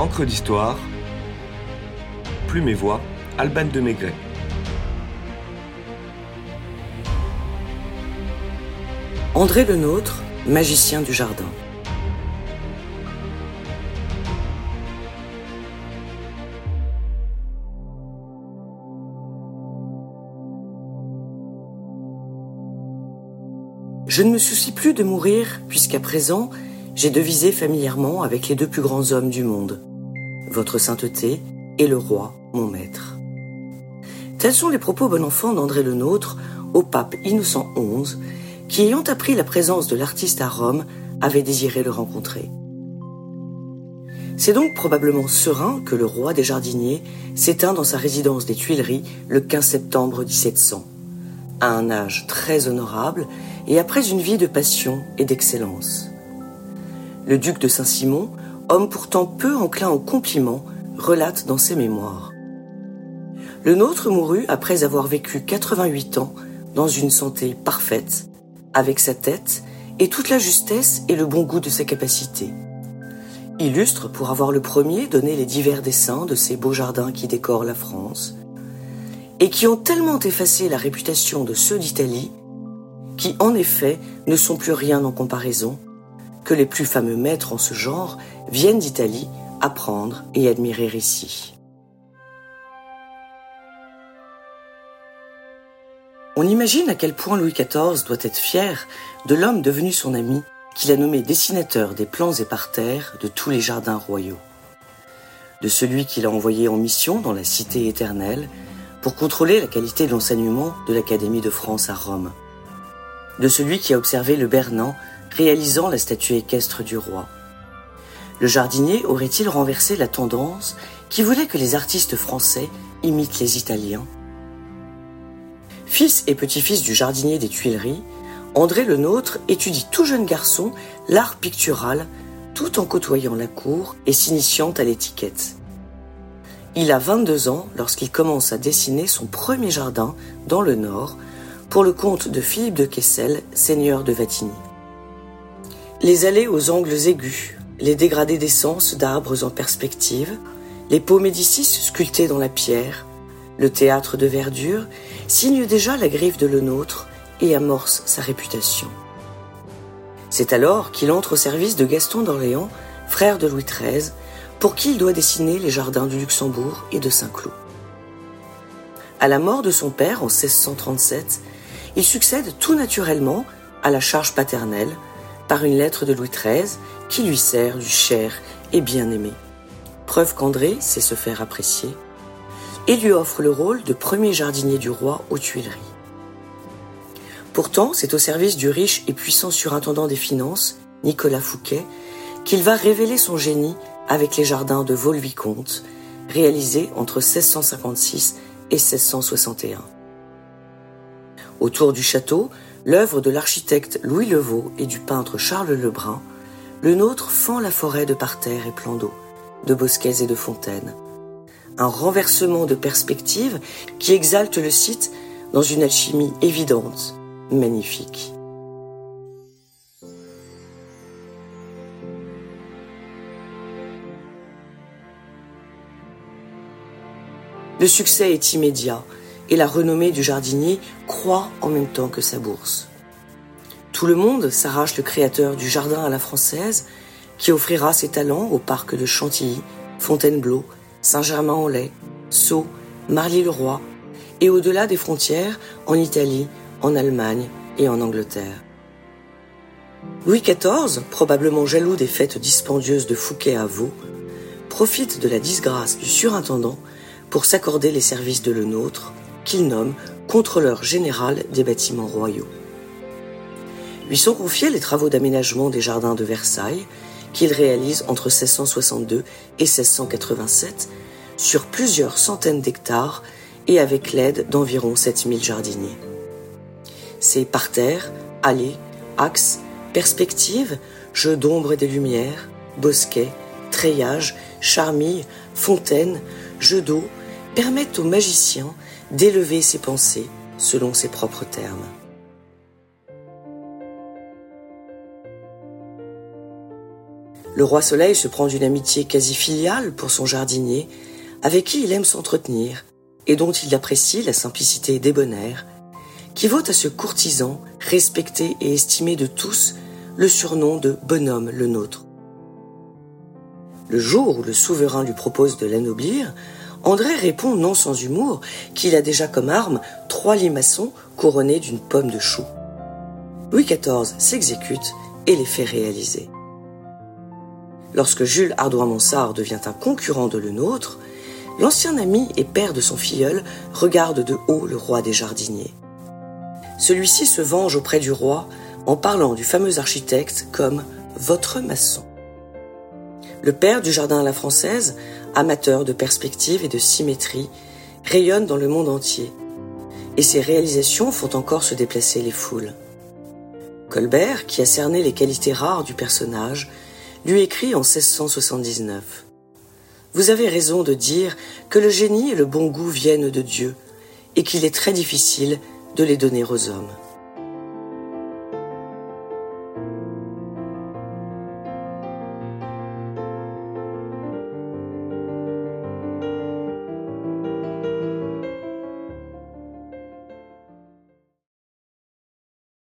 Encre d'histoire, Plume et Voix, Alban de Maigret. André Le Nôtre, magicien du jardin. Je ne me soucie plus de mourir, puisqu'à présent, j'ai devisé familièrement avec les deux plus grands hommes du monde, votre sainteté et le roi, mon maître. Tels sont les propos bon enfant d'André le Nôtre au pape Innocent XI, qui ayant appris la présence de l'artiste à Rome, avait désiré le rencontrer. C'est donc probablement serein que le roi des jardiniers s'éteint dans sa résidence des Tuileries le 15 septembre 1700, à un âge très honorable et après une vie de passion et d'excellence. Le duc de Saint-Simon, homme pourtant peu enclin aux compliments, relate dans ses mémoires. Le nôtre mourut après avoir vécu 88 ans dans une santé parfaite, avec sa tête et toute la justesse et le bon goût de sa capacité. Illustre pour avoir le premier donné les divers dessins de ces beaux jardins qui décorent la France, et qui ont tellement effacé la réputation de ceux d'Italie qui en effet ne sont plus rien en comparaison, les plus fameux maîtres en ce genre viennent d'Italie apprendre et admirer ici. On imagine à quel point Louis XIV doit être fier de l'homme devenu son ami, qu'il a nommé dessinateur des plans et parterres de tous les jardins royaux, de celui qu'il a envoyé en mission dans la Cité éternelle pour contrôler la qualité de l'enseignement de l'Académie de France à Rome, de celui qui a observé le Bernan réalisant la statue équestre du roi. Le jardinier aurait-il renversé la tendance qui voulait que les artistes français imitent les Italiens? Fils et petit-fils du jardinier des Tuileries, André le Nôtre étudie tout jeune garçon l'art pictural tout en côtoyant la cour et s'initiant à l'étiquette. Il a 22 ans lorsqu'il commence à dessiner son premier jardin dans le Nord pour le compte de Philippe de Kessel, seigneur de Vatigny. Les allées aux angles aigus, les dégradés d'essence d'arbres en perspective, les pots Médicis sculptés dans la pierre, le théâtre de verdure signent déjà la griffe de le nôtre et amorce sa réputation. C'est alors qu'il entre au service de Gaston d'Orléans, frère de Louis XIII, pour qui il doit dessiner les jardins du Luxembourg et de Saint-Cloud. À la mort de son père en 1637, il succède tout naturellement à la charge paternelle par une lettre de Louis XIII qui lui sert du cher et bien-aimé. Preuve qu'André sait se faire apprécier et lui offre le rôle de premier jardinier du roi aux Tuileries. Pourtant, c'est au service du riche et puissant surintendant des finances, Nicolas Fouquet, qu'il va révéler son génie avec les jardins de Vaux-le-Vicomte, réalisés entre 1656 et 1661. Autour du château, l'œuvre de l'architecte Louis Levaux et du peintre Charles Lebrun, le nôtre fend la forêt de parterres et plans d'eau, de bosquets et de fontaines. Un renversement de perspective qui exalte le site dans une alchimie évidente, magnifique. Le succès est immédiat et la renommée du jardinier croît en même temps que sa bourse. Tout le monde s'arrache le créateur du jardin à la française qui offrira ses talents au parc de Chantilly, Fontainebleau, Saint-Germain-en-Laye, Sceaux, Marly-le-Roi et au-delà des frontières en Italie, en Allemagne et en Angleterre. Louis XIV, probablement jaloux des fêtes dispendieuses de Fouquet à Vaux, profite de la disgrâce du surintendant pour s'accorder les services de le nôtre qu'il nomme contrôleur général des bâtiments royaux. Lui sont confiés les travaux d'aménagement des jardins de Versailles, qu'il réalise entre 1662 et 1687 sur plusieurs centaines d'hectares et avec l'aide d'environ 7000 jardiniers. Ces parterres, allées, axes, perspectives, jeux d'ombre et de lumière, bosquets, treillages, charmilles, fontaines, jeux d'eau permettent aux magiciens d'élever ses pensées selon ses propres termes. Le roi Soleil se prend d'une amitié quasi filiale pour son jardinier, avec qui il aime s'entretenir, et dont il apprécie la simplicité débonnaire, qui vaut à ce courtisan, respecté et estimé de tous, le surnom de bonhomme le nôtre. Le jour où le souverain lui propose de l'anoblir, André répond non sans humour qu'il a déjà comme arme trois limaçons couronnés d'une pomme de chou. Louis XIV s'exécute et les fait réaliser. Lorsque Jules Ardouin-Monsard devient un concurrent de le nôtre, l'ancien ami et père de son filleul regarde de haut le roi des jardiniers. Celui-ci se venge auprès du roi en parlant du fameux architecte comme votre maçon. Le père du jardin à la française, amateur de perspective et de symétrie, rayonne dans le monde entier, et ses réalisations font encore se déplacer les foules. Colbert, qui a cerné les qualités rares du personnage, lui écrit en 1679 Vous avez raison de dire que le génie et le bon goût viennent de Dieu, et qu'il est très difficile de les donner aux hommes.